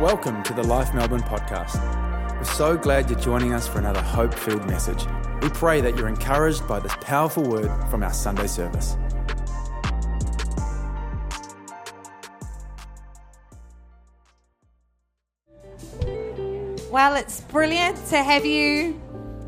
Welcome to the Life Melbourne podcast. We're so glad you're joining us for another hope filled message. We pray that you're encouraged by this powerful word from our Sunday service. Well, it's brilliant to have you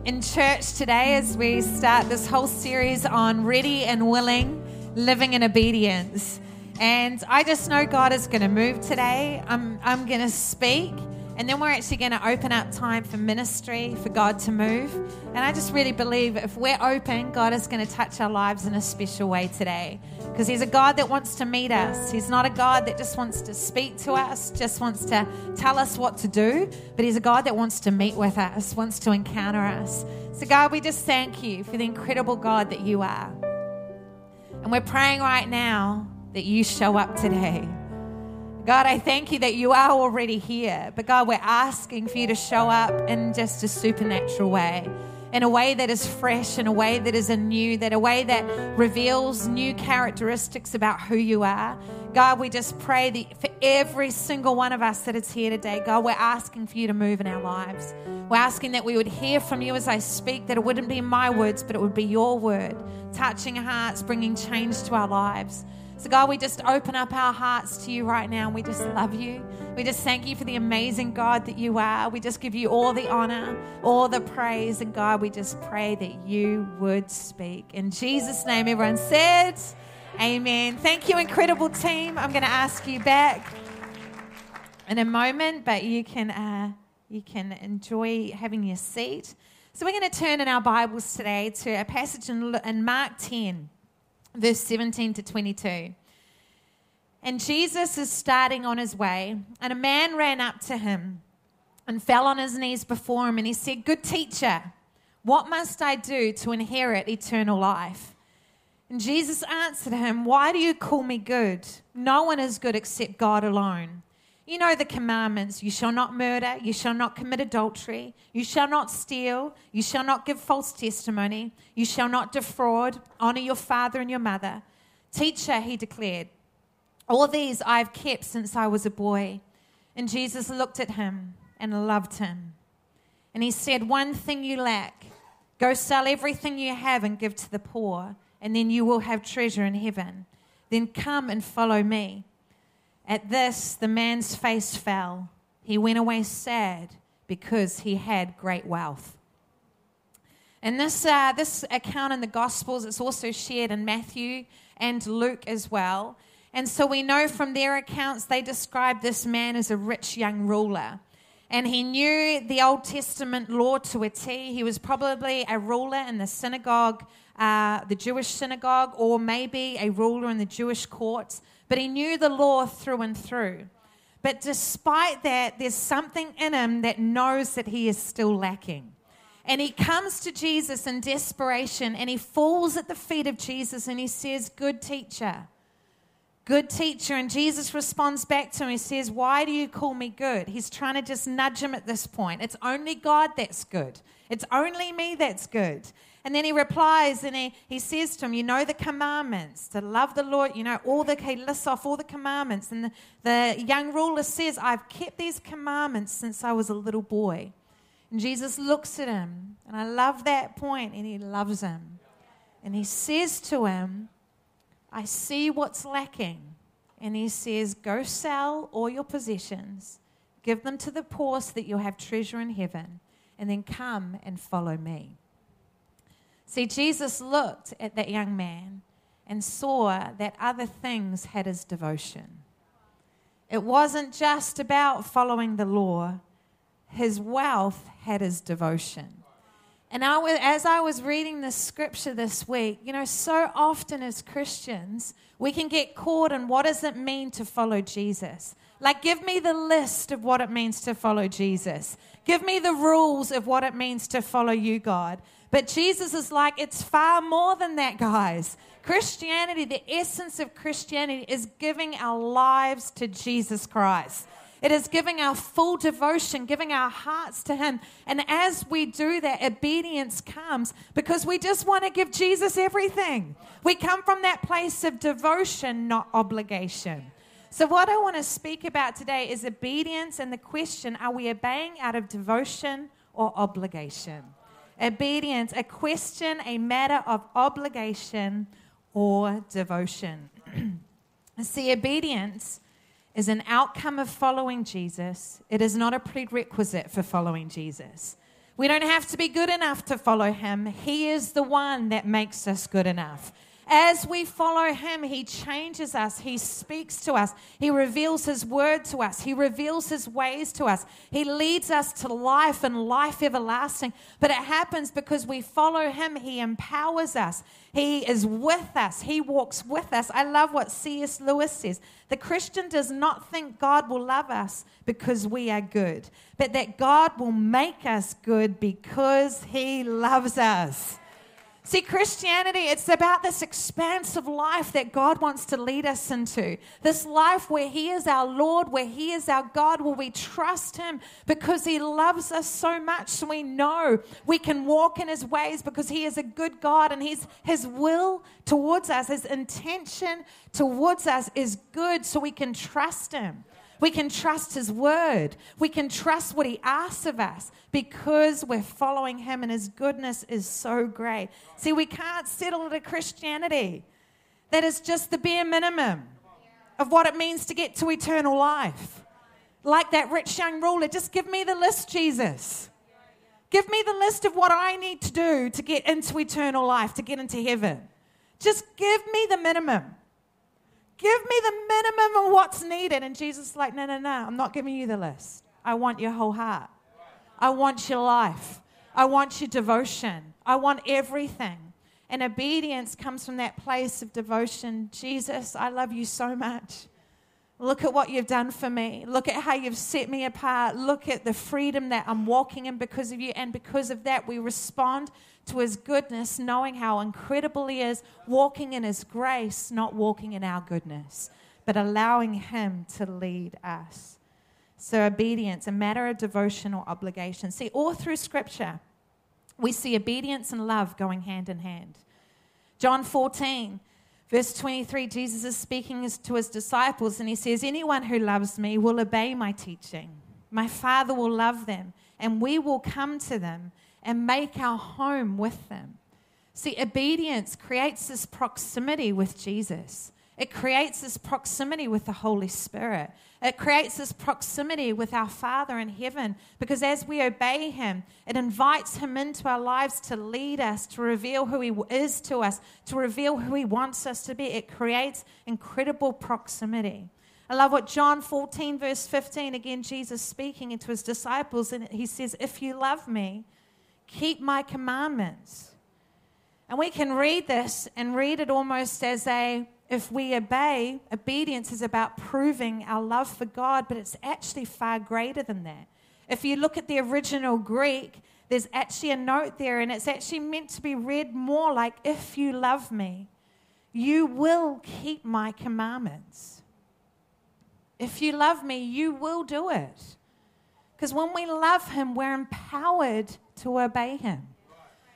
in church today as we start this whole series on ready and willing living in obedience. And I just know God is going to move today. I'm, I'm going to speak, and then we're actually going to open up time for ministry, for God to move. And I just really believe if we're open, God is going to touch our lives in a special way today. Because He's a God that wants to meet us. He's not a God that just wants to speak to us, just wants to tell us what to do, but He's a God that wants to meet with us, wants to encounter us. So, God, we just thank you for the incredible God that you are. And we're praying right now that you show up today. God, I thank you that you are already here. But God, we're asking for you to show up in just a supernatural way, in a way that is fresh, in a way that is anew, that a way that reveals new characteristics about who you are. God, we just pray that for every single one of us that is here today, God, we're asking for you to move in our lives. We're asking that we would hear from you as I speak, that it wouldn't be my words, but it would be your word, touching hearts, bringing change to our lives. So, God, we just open up our hearts to you right now we just love you. We just thank you for the amazing God that you are. We just give you all the honor, all the praise. And, God, we just pray that you would speak. In Jesus' name, everyone said, Amen. Thank you, incredible team. I'm going to ask you back in a moment, but you can, uh, you can enjoy having your seat. So, we're going to turn in our Bibles today to a passage in, in Mark 10 verse 17 to 22. And Jesus is starting on his way, and a man ran up to him and fell on his knees before him, and he said, Good teacher, what must I do to inherit eternal life? And Jesus answered him, Why do you call me good? No one is good except God alone. You know the commandments you shall not murder, you shall not commit adultery, you shall not steal, you shall not give false testimony, you shall not defraud, honor your father and your mother. Teacher, he declared, all these I have kept since I was a boy. And Jesus looked at him and loved him. And he said, One thing you lack go sell everything you have and give to the poor, and then you will have treasure in heaven. Then come and follow me. At this, the man's face fell. He went away sad because he had great wealth. And this, uh, this account in the Gospels, it's also shared in Matthew and Luke as well. And so we know from their accounts, they describe this man as a rich young ruler. And he knew the Old Testament law to a T. He was probably a ruler in the synagogue, uh, the Jewish synagogue, or maybe a ruler in the Jewish courts but he knew the law through and through. But despite that, there's something in him that knows that he is still lacking. And he comes to Jesus in desperation and he falls at the feet of Jesus and he says, Good teacher, good teacher. And Jesus responds back to him. He says, Why do you call me good? He's trying to just nudge him at this point. It's only God that's good, it's only me that's good. And then he replies and he, he says to him, You know the commandments to love the Lord. You know, all the, he lists off all the commandments. And the, the young ruler says, I've kept these commandments since I was a little boy. And Jesus looks at him, and I love that point, and he loves him. And he says to him, I see what's lacking. And he says, Go sell all your possessions, give them to the poor so that you'll have treasure in heaven, and then come and follow me. See, Jesus looked at that young man and saw that other things had his devotion. It wasn't just about following the law, his wealth had his devotion. And I was, as I was reading this scripture this week, you know, so often as Christians, we can get caught in what does it mean to follow Jesus? Like, give me the list of what it means to follow Jesus. Give me the rules of what it means to follow you, God. But Jesus is like, it's far more than that, guys. Christianity, the essence of Christianity, is giving our lives to Jesus Christ. It is giving our full devotion, giving our hearts to Him. And as we do that, obedience comes because we just want to give Jesus everything. We come from that place of devotion, not obligation. So, what I want to speak about today is obedience and the question are we obeying out of devotion or obligation? Obedience, a question, a matter of obligation or devotion. See, obedience is an outcome of following Jesus, it is not a prerequisite for following Jesus. We don't have to be good enough to follow him. He is the one that makes us good enough. As we follow him, he changes us. He speaks to us. He reveals his word to us. He reveals his ways to us. He leads us to life and life everlasting. But it happens because we follow him. He empowers us. He is with us. He walks with us. I love what C.S. Lewis says. The Christian does not think God will love us because we are good, but that God will make us good because he loves us. See, Christianity, it's about this expansive life that God wants to lead us into. This life where He is our Lord, where He is our God, where we trust Him because He loves us so much. So we know we can walk in His ways because He is a good God and His, His will towards us, His intention towards us is good so we can trust Him. We can trust His word. We can trust what He asks of us because we're following Him and His goodness is so great. See, we can't settle a Christianity that is just the bare minimum of what it means to get to eternal life. Like that rich young ruler, just give me the list, Jesus. Give me the list of what I need to do to get into eternal life, to get into heaven. Just give me the minimum. Give me the minimum of what's needed. And Jesus is like, no, no, no, I'm not giving you the list. I want your whole heart. I want your life. I want your devotion. I want everything. And obedience comes from that place of devotion. Jesus, I love you so much. Look at what you've done for me. Look at how you've set me apart. Look at the freedom that I'm walking in because of you. And because of that, we respond to his goodness, knowing how incredible he is, walking in his grace, not walking in our goodness, but allowing him to lead us. So, obedience, a matter of devotion or obligation. See, all through scripture, we see obedience and love going hand in hand. John 14, verse 23, Jesus is speaking to his disciples and he says, Anyone who loves me will obey my teaching. My Father will love them, and we will come to them and make our home with them. See, obedience creates this proximity with Jesus. It creates this proximity with the Holy Spirit. It creates this proximity with our Father in heaven because as we obey Him, it invites Him into our lives to lead us, to reveal who He is to us, to reveal who He wants us to be. It creates incredible proximity. I love what John 14, verse 15, again, Jesus speaking into His disciples, and He says, If you love me, keep my commandments. And we can read this and read it almost as a if we obey, obedience is about proving our love for God, but it's actually far greater than that. If you look at the original Greek, there's actually a note there, and it's actually meant to be read more like, If you love me, you will keep my commandments. If you love me, you will do it. Because when we love Him, we're empowered to obey Him.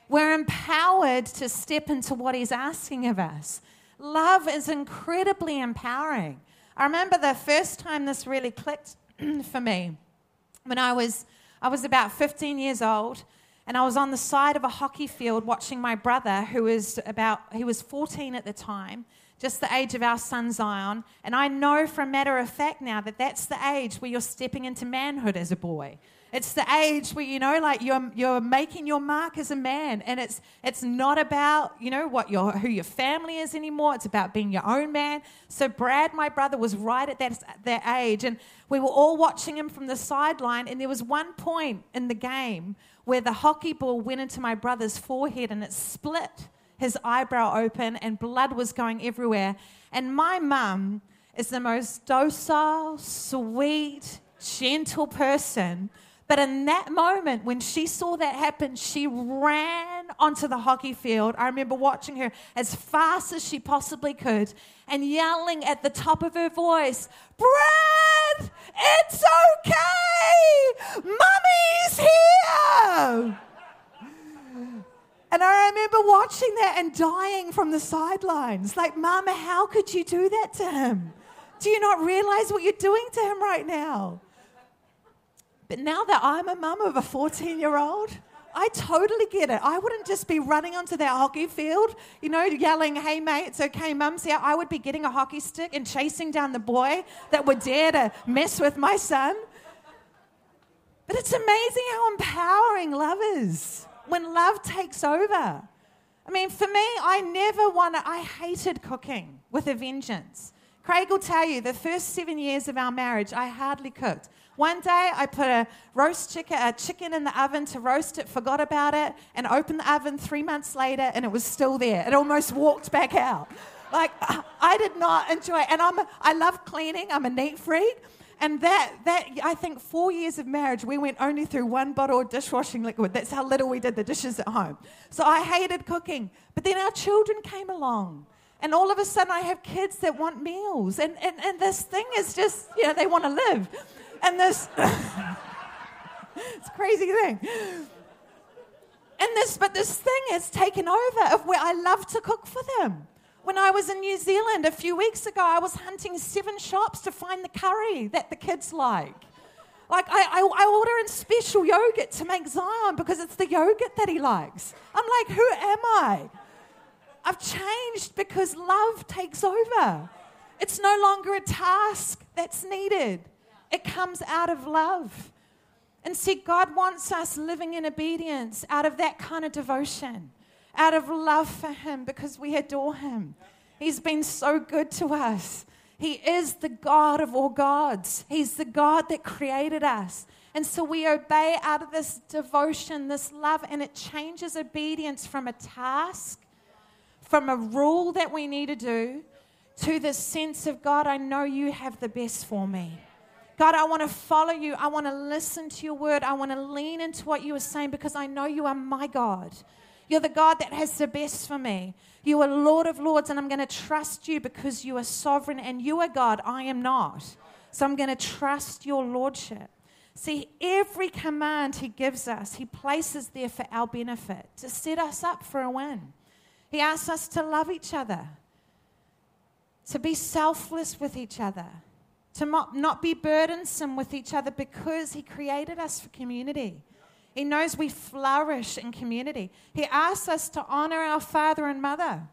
We're empowered to step into what He's asking of us. Love is incredibly empowering. I remember the first time this really clicked for me when I was, I was about 15 years old and I was on the side of a hockey field watching my brother, who was about, he was 14 at the time, just the age of our son Zion. And I know for a matter of fact now that that's the age where you're stepping into manhood as a boy. It's the age where you know, like you're you're making your mark as a man, and it's it's not about you know what your who your family is anymore. It's about being your own man. So Brad, my brother, was right at that that age, and we were all watching him from the sideline. And there was one point in the game where the hockey ball went into my brother's forehead, and it split his eyebrow open, and blood was going everywhere. And my mum is the most docile, sweet, gentle person but in that moment, when she saw that happen, she ran onto the hockey field. I remember watching her as fast as she possibly could and yelling at the top of her voice, Brad, it's okay! Mummy's here! And I remember watching that and dying from the sidelines. Like, Mama, how could you do that to him? Do you not realize what you're doing to him right now? But now that I'm a mum of a 14 year old, I totally get it. I wouldn't just be running onto that hockey field, you know, yelling, hey, mate, it's okay, mum's here. I would be getting a hockey stick and chasing down the boy that would dare to mess with my son. But it's amazing how empowering love is when love takes over. I mean, for me, I never wanted, I hated cooking with a vengeance. Craig will tell you the first seven years of our marriage, I hardly cooked. One day I put a roast chicken, a chicken in the oven to roast it, forgot about it, and opened the oven three months later and it was still there. It almost walked back out. Like I did not enjoy it. And I'm a, I love cleaning, I'm a neat freak. And that, that, I think four years of marriage, we went only through one bottle of dishwashing liquid. That's how little we did the dishes at home. So I hated cooking. But then our children came along. And all of a sudden, I have kids that want meals. And, and, and this thing is just, you know, they want to live. And this, it's a crazy thing. And this, but this thing has taken over of where I love to cook for them. When I was in New Zealand a few weeks ago, I was hunting seven shops to find the curry that the kids like. Like, I, I, I order in special yogurt to make Zion because it's the yogurt that he likes. I'm like, who am I? I've changed because love takes over. It's no longer a task that's needed, it comes out of love. And see, God wants us living in obedience out of that kind of devotion out of love for Him because we adore Him. He's been so good to us. He is the God of all gods, He's the God that created us. And so we obey out of this devotion, this love, and it changes obedience from a task, from a rule that we need to do, to the sense of God, I know you have the best for me. God, I want to follow you. I want to listen to your word. I want to lean into what you are saying because I know you are my God. You're the God that has the best for me. You are Lord of Lords, and I'm going to trust you because you are sovereign and you are God. I am not. So I'm going to trust your Lordship. See, every command He gives us, He places there for our benefit, to set us up for a win. He asks us to love each other, to be selfless with each other, to not be burdensome with each other because He created us for community. He knows we flourish in community. He asks us to honor our father and mother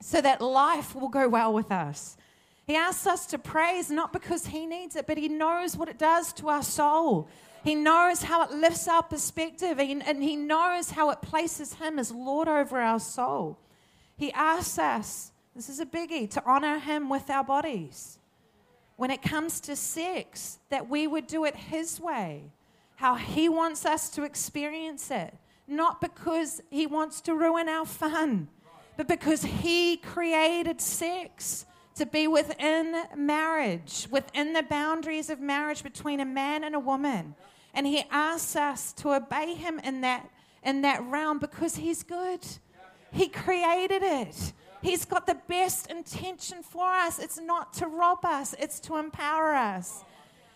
so that life will go well with us. He asks us to praise not because He needs it, but He knows what it does to our soul. He knows how it lifts our perspective, and He knows how it places Him as Lord over our soul. He asks us, this is a biggie, to honor Him with our bodies. When it comes to sex, that we would do it His way how He wants us to experience it. Not because He wants to ruin our fun, but because He created sex to be within marriage, within the boundaries of marriage between a man and a woman. And He asks us to obey Him in that, in that realm because He's good. He created it. He's got the best intention for us. It's not to rob us, it's to empower us.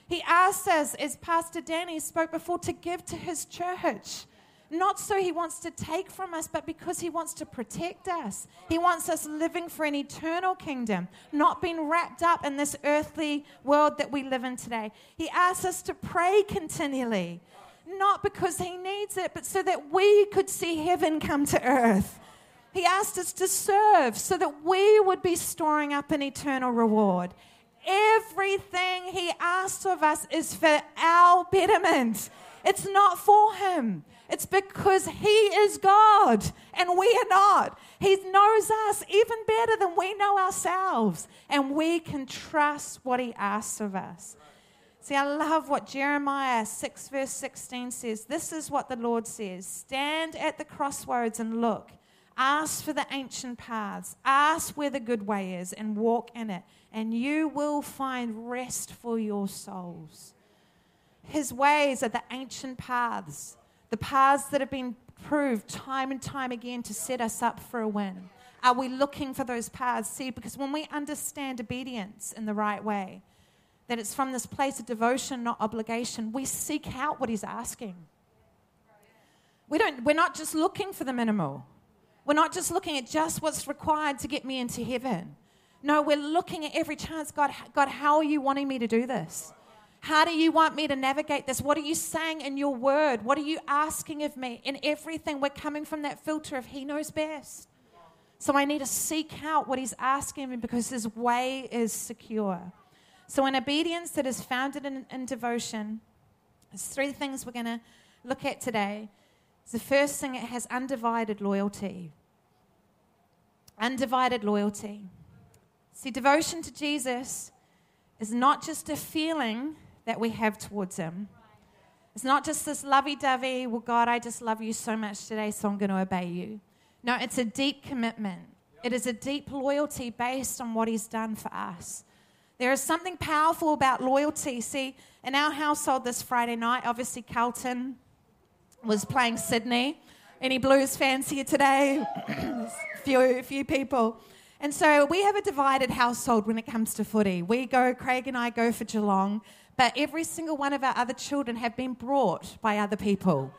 He asks us, as Pastor Danny spoke before, to give to his church. Not so he wants to take from us, but because he wants to protect us. He wants us living for an eternal kingdom, not being wrapped up in this earthly world that we live in today. He asks us to pray continually, not because he needs it, but so that we could see heaven come to earth. He asked us to serve so that we would be storing up an eternal reward. Everything He asks of us is for our betterment. It's not for Him. It's because He is God and we are not. He knows us even better than we know ourselves, and we can trust what He asks of us. See, I love what Jeremiah 6, verse 16 says. This is what the Lord says Stand at the crossroads and look. Ask for the ancient paths. Ask where the good way is and walk in it and you will find rest for your souls. His ways are the ancient paths, the paths that have been proved time and time again to set us up for a win. Are we looking for those paths? See, because when we understand obedience in the right way, that it's from this place of devotion, not obligation, we seek out what He's asking. We don't, we're not just looking for the minimal. We're not just looking at just what's required to get me into heaven. No, we're looking at every chance. God, God, how are you wanting me to do this? How do you want me to navigate this? What are you saying in your word? What are you asking of me? In everything, we're coming from that filter of He knows best. So I need to seek out what He's asking me because His way is secure. So, in obedience that is founded in, in devotion, there's three things we're going to look at today. The first thing, it has undivided loyalty. Undivided loyalty. See, devotion to Jesus is not just a feeling that we have towards Him. It's not just this lovey dovey, well, God, I just love you so much today, so I'm going to obey you. No, it's a deep commitment. It is a deep loyalty based on what He's done for us. There is something powerful about loyalty. See, in our household this Friday night, obviously, Carlton was playing Sydney. Any Blues fans here today? few, few people. And so we have a divided household when it comes to footy. We go, Craig and I go for Geelong, but every single one of our other children have been brought by other people.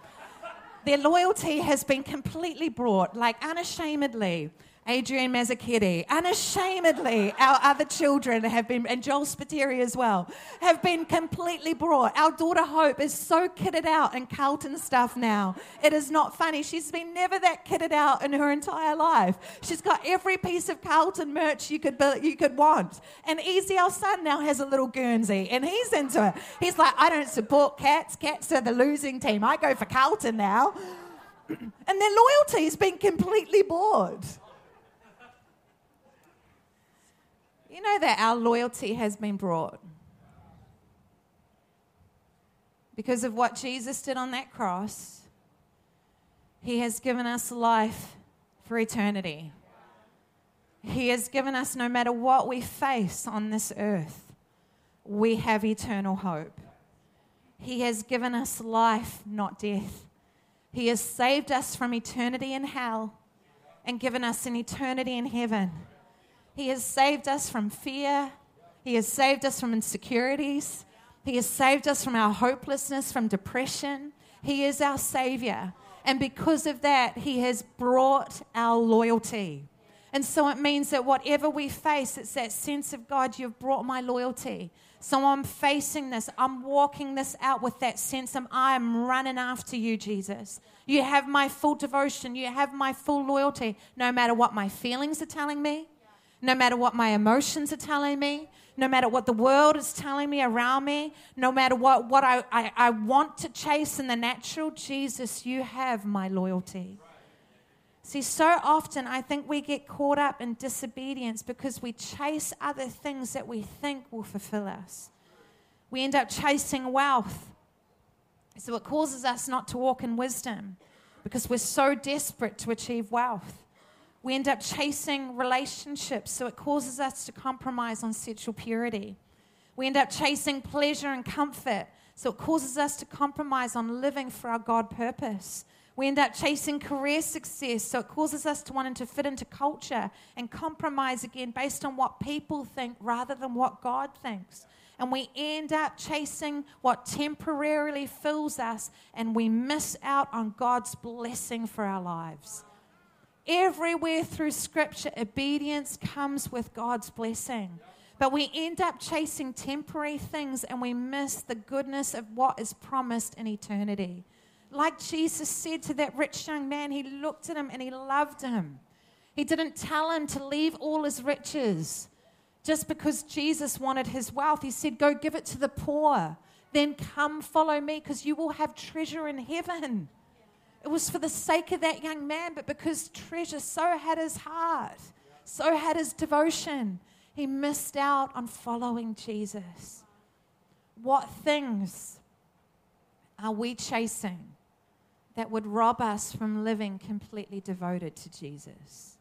Their loyalty has been completely brought, like unashamedly. Adrian Mazzucchetti, unashamedly, our other children have been, and Joel Spiteri as well, have been completely brought. Our daughter Hope is so kitted out in Carlton stuff now. It is not funny. She's been never that kitted out in her entire life. She's got every piece of Carlton merch you could, you could want. And Easy, our son, now has a little Guernsey, and he's into it. He's like, I don't support cats. Cats are the losing team. I go for Carlton now. and their loyalty's been completely bored. You know that our loyalty has been brought because of what Jesus did on that cross. He has given us life for eternity. He has given us, no matter what we face on this earth, we have eternal hope. He has given us life, not death. He has saved us from eternity in hell and given us an eternity in heaven. He has saved us from fear. He has saved us from insecurities. He has saved us from our hopelessness, from depression. He is our Savior. And because of that, He has brought our loyalty. And so it means that whatever we face, it's that sense of God, you've brought my loyalty. So I'm facing this. I'm walking this out with that sense of I am running after you, Jesus. You have my full devotion. You have my full loyalty, no matter what my feelings are telling me, no matter what my emotions are telling me, no matter what the world is telling me around me, no matter what, what I, I, I want to chase in the natural, Jesus, you have my loyalty. See, so often I think we get caught up in disobedience because we chase other things that we think will fulfill us. We end up chasing wealth. So it causes us not to walk in wisdom because we're so desperate to achieve wealth. We end up chasing relationships, so it causes us to compromise on sexual purity. We end up chasing pleasure and comfort, so it causes us to compromise on living for our God purpose. We end up chasing career success, so it causes us to want to fit into culture and compromise again based on what people think rather than what God thinks. And we end up chasing what temporarily fills us, and we miss out on God's blessing for our lives. Everywhere through Scripture, obedience comes with God's blessing. But we end up chasing temporary things and we miss the goodness of what is promised in eternity. Like Jesus said to that rich young man, he looked at him and he loved him. He didn't tell him to leave all his riches just because Jesus wanted his wealth. He said, Go give it to the poor. Then come follow me because you will have treasure in heaven. It was for the sake of that young man, but because treasure so had his heart, so had his devotion, he missed out on following Jesus. What things are we chasing that would rob us from living completely devoted to Jesus?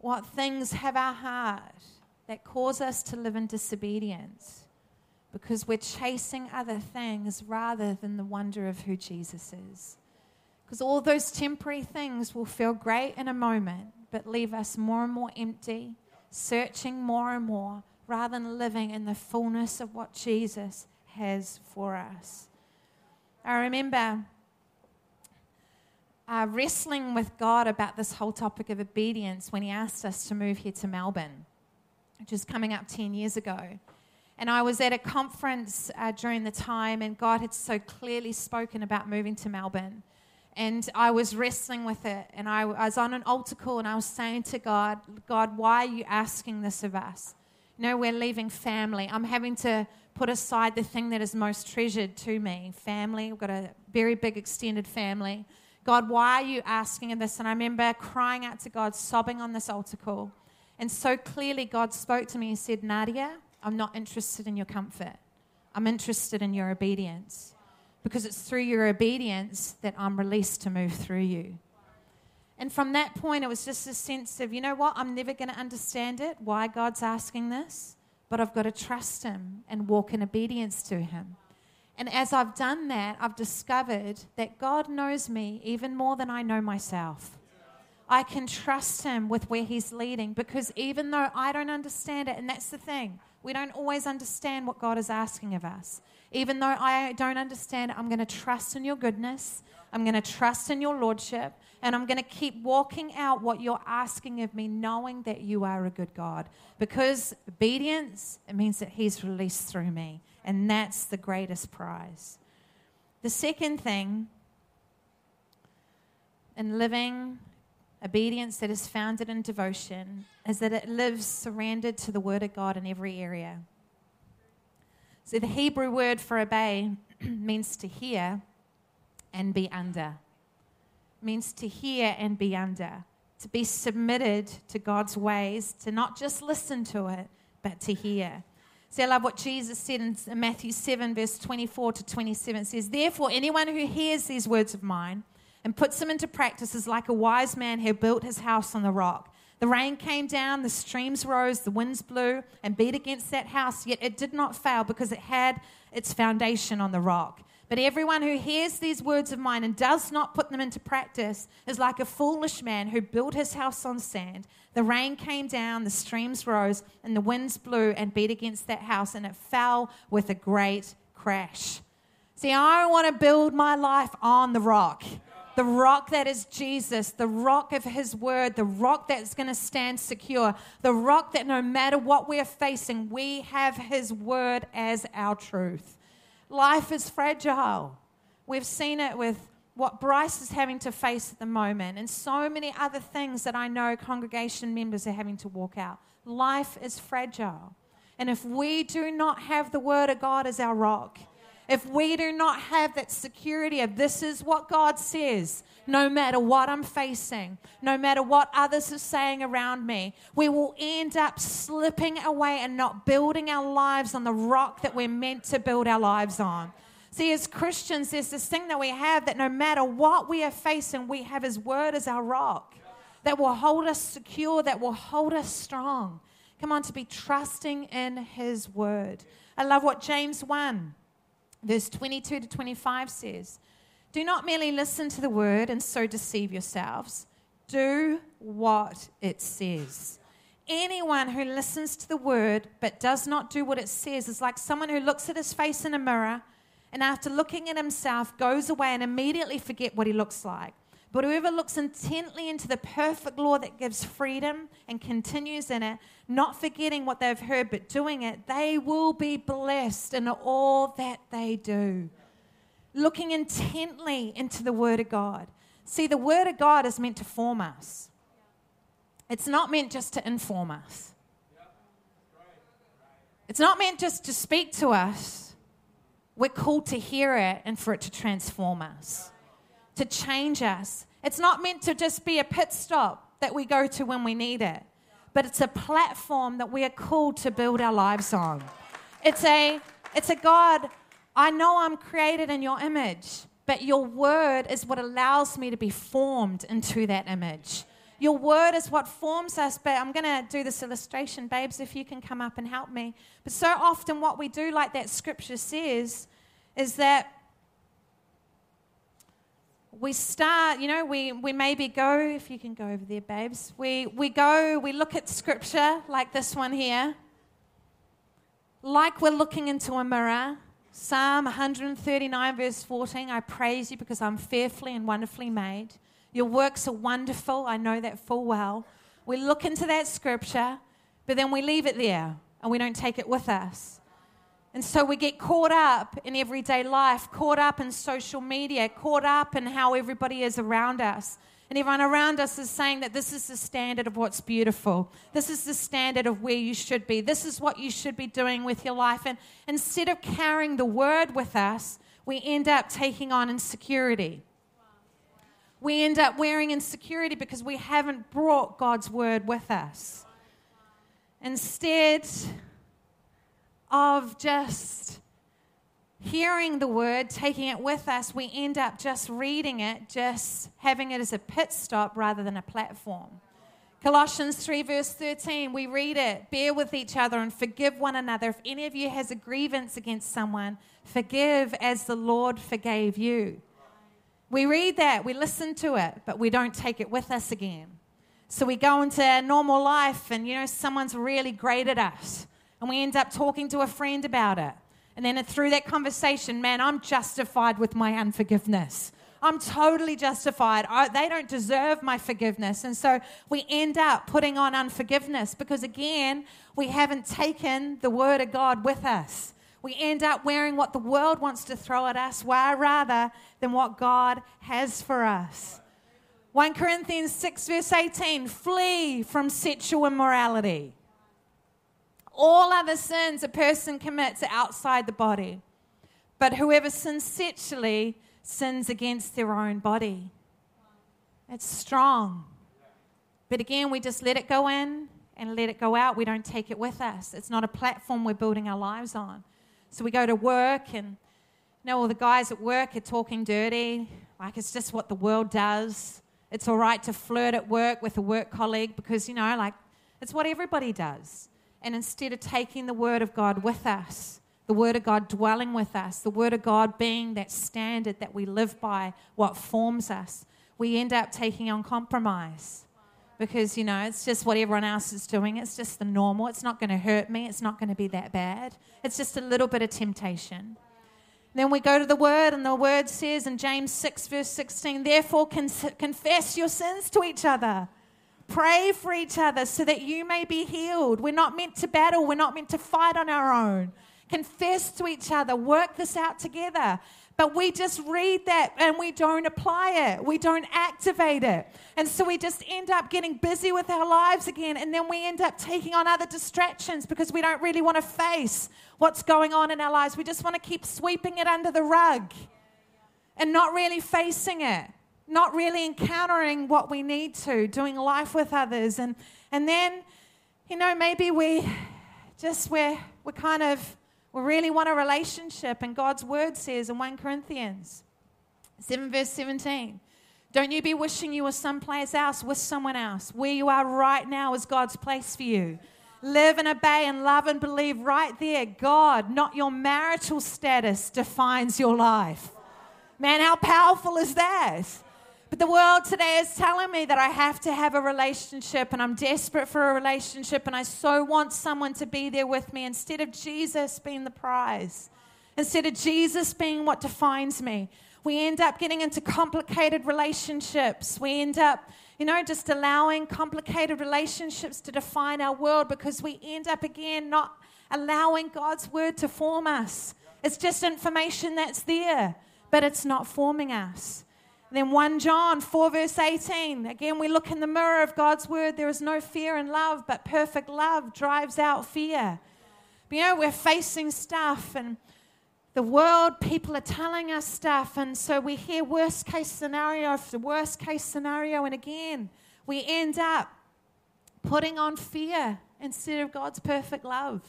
What things have our heart that cause us to live in disobedience because we're chasing other things rather than the wonder of who Jesus is? Because all those temporary things will feel great in a moment, but leave us more and more empty, searching more and more, rather than living in the fullness of what Jesus has for us. I remember uh, wrestling with God about this whole topic of obedience when He asked us to move here to Melbourne. which is coming up 10 years ago. And I was at a conference uh, during the time, and God had so clearly spoken about moving to Melbourne. And I was wrestling with it, and I, I was on an altar call, and I was saying to God, God, why are you asking this of us? You know, we're leaving family. I'm having to put aside the thing that is most treasured to me family. We've got a very big extended family. God, why are you asking this? And I remember crying out to God, sobbing on this altar call. And so clearly, God spoke to me and said, Nadia, I'm not interested in your comfort. I'm interested in your obedience because it's through your obedience that I'm released to move through you. And from that point, it was just a sense of, you know what, I'm never going to understand it, why God's asking this, but I've got to trust Him and walk in obedience to Him. And as I've done that, I've discovered that God knows me even more than I know myself. I can trust Him with where He's leading because even though I don't understand it, and that's the thing, we don't always understand what God is asking of us. Even though I don't understand I'm going to trust in your goodness. I'm going to trust in your lordship. And I'm going to keep walking out what you're asking of me, knowing that you are a good God. Because obedience, it means that He's released through me. And that's the greatest prize. The second thing in living obedience that is founded in devotion is that it lives surrendered to the Word of God in every area. So the Hebrew word for obey means to hear and be under. Means to hear and be under. To be submitted to God's ways, to not just listen to it, but to hear. See, I love what Jesus said in Matthew 7, verse 24 to 27. It says, Therefore, anyone who hears these words of mine and puts them into practice is like a wise man who built his house on the rock. The rain came down, the streams rose, the winds blew and beat against that house, yet it did not fail because it had its foundation on the rock. But everyone who hears these words of mine and does not put them into practice is like a foolish man who built his house on sand. The rain came down, the streams rose, and the winds blew and beat against that house, and it fell with a great crash. See, I want to build my life on the rock the rock that is Jesus, the rock of His word, the rock that's going to stand secure, the rock that no matter what we're facing, we have His word as our truth. Life is fragile. We've seen it with what Bryce is having to face at the moment, and so many other things that I know congregation members are having to walk out. Life is fragile. And if we do not have the Word of God as our rock, if we do not have that security of this is what God says, no matter what I'm facing, no matter what others are saying around me, we will end up slipping away and not building our lives on the rock that we're meant to build our lives on. See, as Christians, there's this thing that we have that no matter what we are facing, we have His Word as our rock that will hold us secure, that will hold us strong. Come on, to be trusting in His Word. I love what James 1 Verse 22 to 25 says, Do not merely listen to the word and so deceive yourselves. Do what it says. Anyone who listens to the word but does not do what it says is like someone who looks at his face in a mirror and after looking at himself goes away and immediately forget what he looks like. But whoever looks intently into the perfect law that gives freedom and continues in it, not forgetting what they've heard but doing it, they will be blessed in all that they do. Looking intently into the Word of God. See, the Word of God is meant to form us, it's not meant just to inform us. It's not meant just to speak to us. We're called to hear it and for it to transform us to change us. It's not meant to just be a pit stop that we go to when we need it, but it's a platform that we are called to build our lives on. It's a, it's a God, I know I'm created in your image, but your word is what allows me to be formed into that image. Your word is what forms us. But I'm going to do this illustration, babes, if you can come up and help me. But so often, what we do, like that scripture says, is that we start, you know, we, we maybe go, if you can go over there, babes, we, we go, we look at scripture like this one here, like we're looking into a mirror. Psalm 139, verse 14 I praise you because I'm fearfully and wonderfully made. Your works are wonderful. I know that full well. We look into that scripture, but then we leave it there and we don't take it with us. And so we get caught up in everyday life, caught up in social media, caught up in how everybody is around us. And everyone around us is saying that this is the standard of what's beautiful. This is the standard of where you should be. This is what you should be doing with your life. And instead of carrying the word with us, we end up taking on insecurity. We end up wearing insecurity because we haven't brought God's word with us. Instead of just hearing the word, taking it with us, we end up just reading it, just having it as a pit stop rather than a platform. Colossians 3, verse 13, we read it bear with each other and forgive one another. If any of you has a grievance against someone, forgive as the Lord forgave you. We read that, we listen to it, but we don't take it with us again. So we go into normal life and, you know, someone's really great at us. And we end up talking to a friend about it. And then through that conversation, man, I'm justified with my unforgiveness. I'm totally justified. I, they don't deserve my forgiveness. And so we end up putting on unforgiveness because, again, we haven't taken the word of God with us. We end up wearing what the world wants to throw at us rather than what God has for us. 1 Corinthians 6, verse 18 flee from sexual immorality. All other sins a person commits are outside the body, but whoever sins sexually sins against their own body. It's strong. But again, we just let it go in and let it go out. We don't take it with us. It's not a platform we're building our lives on. So we go to work and you know all the guys at work are talking dirty, like it's just what the world does. It's all right to flirt at work with a work colleague because you know, like it's what everybody does. And instead of taking the word of God with us, the Word of God dwelling with us, the Word of God being that standard that we live by, what forms us, we end up taking on compromise. Because, you know, it's just what everyone else is doing. It's just the normal. It's not going to hurt me. It's not going to be that bad. It's just a little bit of temptation. Then we go to the Word, and the Word says in James 6, verse 16, therefore confess your sins to each other. Pray for each other so that you may be healed. We're not meant to battle, we're not meant to fight on our own confess to each other, work this out together. But we just read that and we don't apply it. We don't activate it. And so we just end up getting busy with our lives again. And then we end up taking on other distractions because we don't really want to face what's going on in our lives. We just want to keep sweeping it under the rug and not really facing it, not really encountering what we need to, doing life with others. And, and then, you know, maybe we just, we're, we're kind of we really want a relationship. And God's word says in 1 Corinthians 7, verse 17, don't you be wishing you were someplace else with someone else. Where you are right now is God's place for you. Live and obey and love and believe right there. God, not your marital status, defines your life. Man, how powerful is that? But the world today is telling me that I have to have a relationship and I'm desperate for a relationship and I so want someone to be there with me instead of Jesus being the prize, instead of Jesus being what defines me. We end up getting into complicated relationships. We end up, you know, just allowing complicated relationships to define our world because we end up again not allowing God's word to form us. It's just information that's there, but it's not forming us. Then 1 John 4, verse 18. Again, we look in the mirror of God's word. There is no fear in love, but perfect love drives out fear. But, you know, we're facing stuff, and the world, people are telling us stuff, and so we hear worst case scenario after worst case scenario, and again, we end up putting on fear instead of God's perfect love.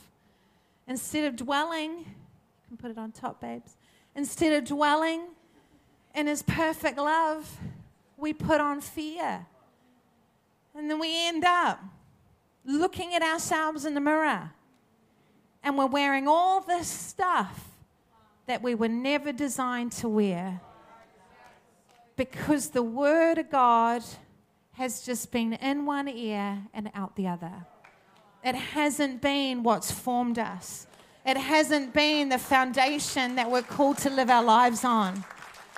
Instead of dwelling, you can put it on top, babes. Instead of dwelling in his perfect love, we put on fear. And then we end up looking at ourselves in the mirror and we're wearing all this stuff that we were never designed to wear because the Word of God has just been in one ear and out the other. It hasn't been what's formed us, it hasn't been the foundation that we're called to live our lives on.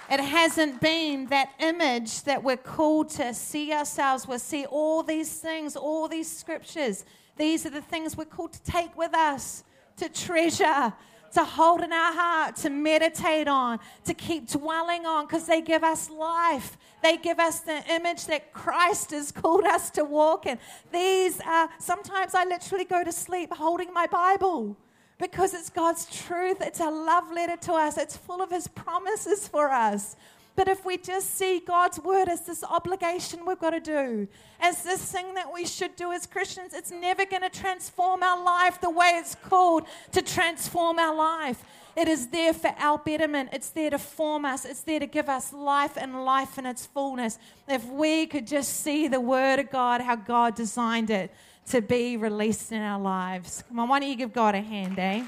It hasn't been that image that we're called to see ourselves with, see all these things, all these scriptures These are the things we're called to take with us, to treasure, to hold in our heart, to meditate on, to keep dwelling on, because they give us life. They give us the image that Christ has called us to walk in. These are, sometimes I literally go to sleep holding my Bible because it's God's truth. It's a love letter to us, it's full of His promises for us. But if we just see God's word as this obligation we've got to do, as this thing that we should do as Christians, it's never going to transform our life the way it's called to transform our life. It is there for our betterment. It's there to form us. It's there to give us life and life in its fullness. If we could just see the Word of God, how God designed it to be released in our lives. Come on, why don't you give God a hand, eh?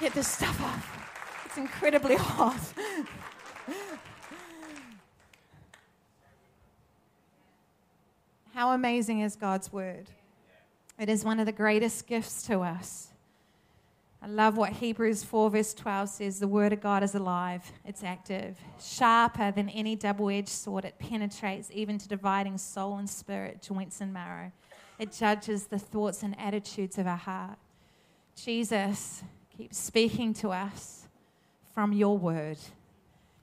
Get this stuff off. It's incredibly hot. How amazing is God's word? It is one of the greatest gifts to us. I love what Hebrews 4, verse 12 says the word of God is alive, it's active, sharper than any double edged sword. It penetrates even to dividing soul and spirit, joints and marrow. It judges the thoughts and attitudes of our heart. Jesus keeps speaking to us from your word.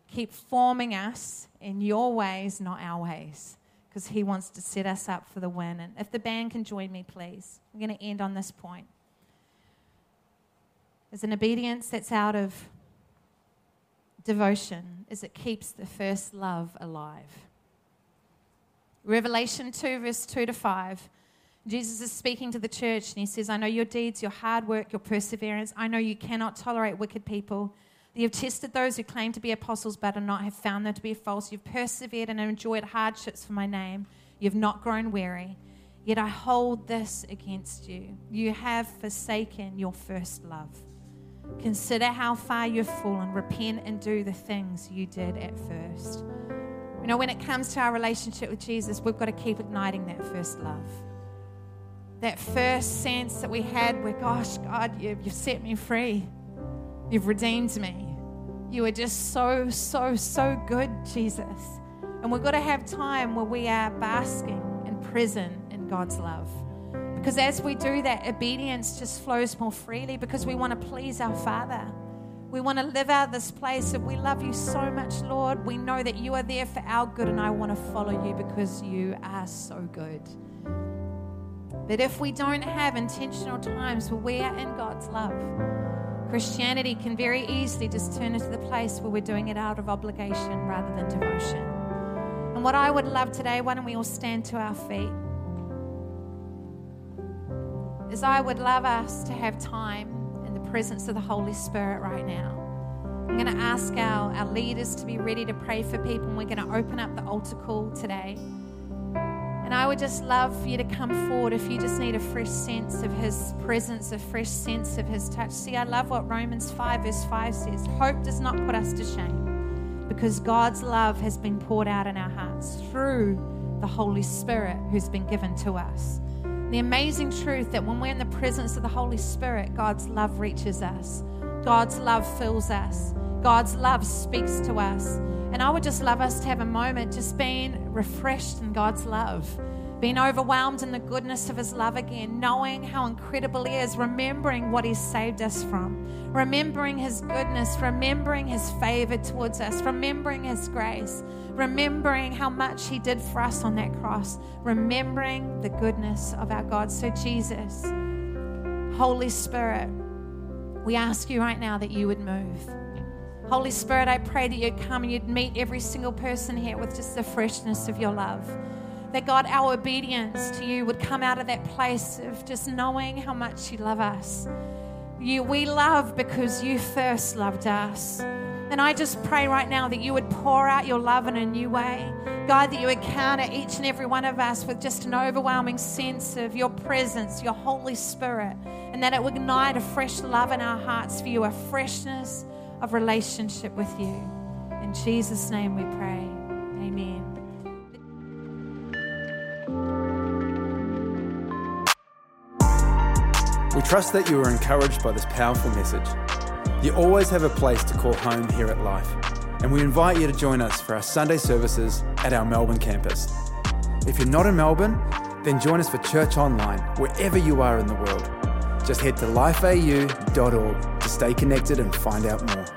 Keep forming us in your ways, not our ways, because He wants to set us up for the win. And if the band can join me, please. I'm going to end on this point. There's an obedience that's out of devotion, is it keeps the first love alive. Revelation 2, verse 2 to 5. Jesus is speaking to the church and he says, I know your deeds, your hard work, your perseverance. I know you cannot tolerate wicked people. You've tested those who claim to be apostles but are not, have found them to be false. You've persevered and enjoyed hardships for my name. You've not grown weary. Yet I hold this against you. You have forsaken your first love. Consider how far you've fallen. Repent and do the things you did at first. You know, when it comes to our relationship with Jesus, we've got to keep igniting that first love. That first sense that we had where, gosh, God, you've, you've set me free. You've redeemed me. You are just so, so, so good, Jesus. And we've got to have time where we are basking and present in God's love. Because as we do that, obedience just flows more freely because we want to please our Father. We want to live out this place that we love you so much, Lord. We know that you are there for our good, and I want to follow you because you are so good. But if we don't have intentional times where we are in God's love, Christianity can very easily just turn into the place where we're doing it out of obligation rather than devotion. And what I would love today, why don't we all stand to our feet? Is I would love us to have time in the presence of the Holy Spirit right now. I'm going to ask our, our leaders to be ready to pray for people, and we're going to open up the altar call today. And I would just love for you to come forward if you just need a fresh sense of His presence, a fresh sense of His touch. See, I love what Romans 5, verse 5 says Hope does not put us to shame because God's love has been poured out in our hearts through the Holy Spirit who's been given to us. The amazing truth that when we're in the presence of the Holy Spirit, God's love reaches us, God's love fills us, God's love speaks to us. And I would just love us to have a moment just being refreshed in God's love, being overwhelmed in the goodness of His love again, knowing how incredible He is, remembering what He saved us from, remembering His goodness, remembering His favor towards us, remembering His grace, remembering how much He did for us on that cross, remembering the goodness of our God. So, Jesus, Holy Spirit, we ask you right now that you would move. Holy Spirit, I pray that you'd come and you'd meet every single person here with just the freshness of your love. That God, our obedience to you would come out of that place of just knowing how much you love us. You, we love because you first loved us. And I just pray right now that you would pour out your love in a new way. God, that you would counter each and every one of us with just an overwhelming sense of your presence, your Holy Spirit, and that it would ignite a fresh love in our hearts for you, a freshness of relationship with you. In Jesus' name we pray. Amen. We trust that you are encouraged by this powerful message. You always have a place to call home here at Life, and we invite you to join us for our Sunday services at our Melbourne campus. If you're not in Melbourne, then join us for church online wherever you are in the world. Just head to lifeau.org to stay connected and find out more.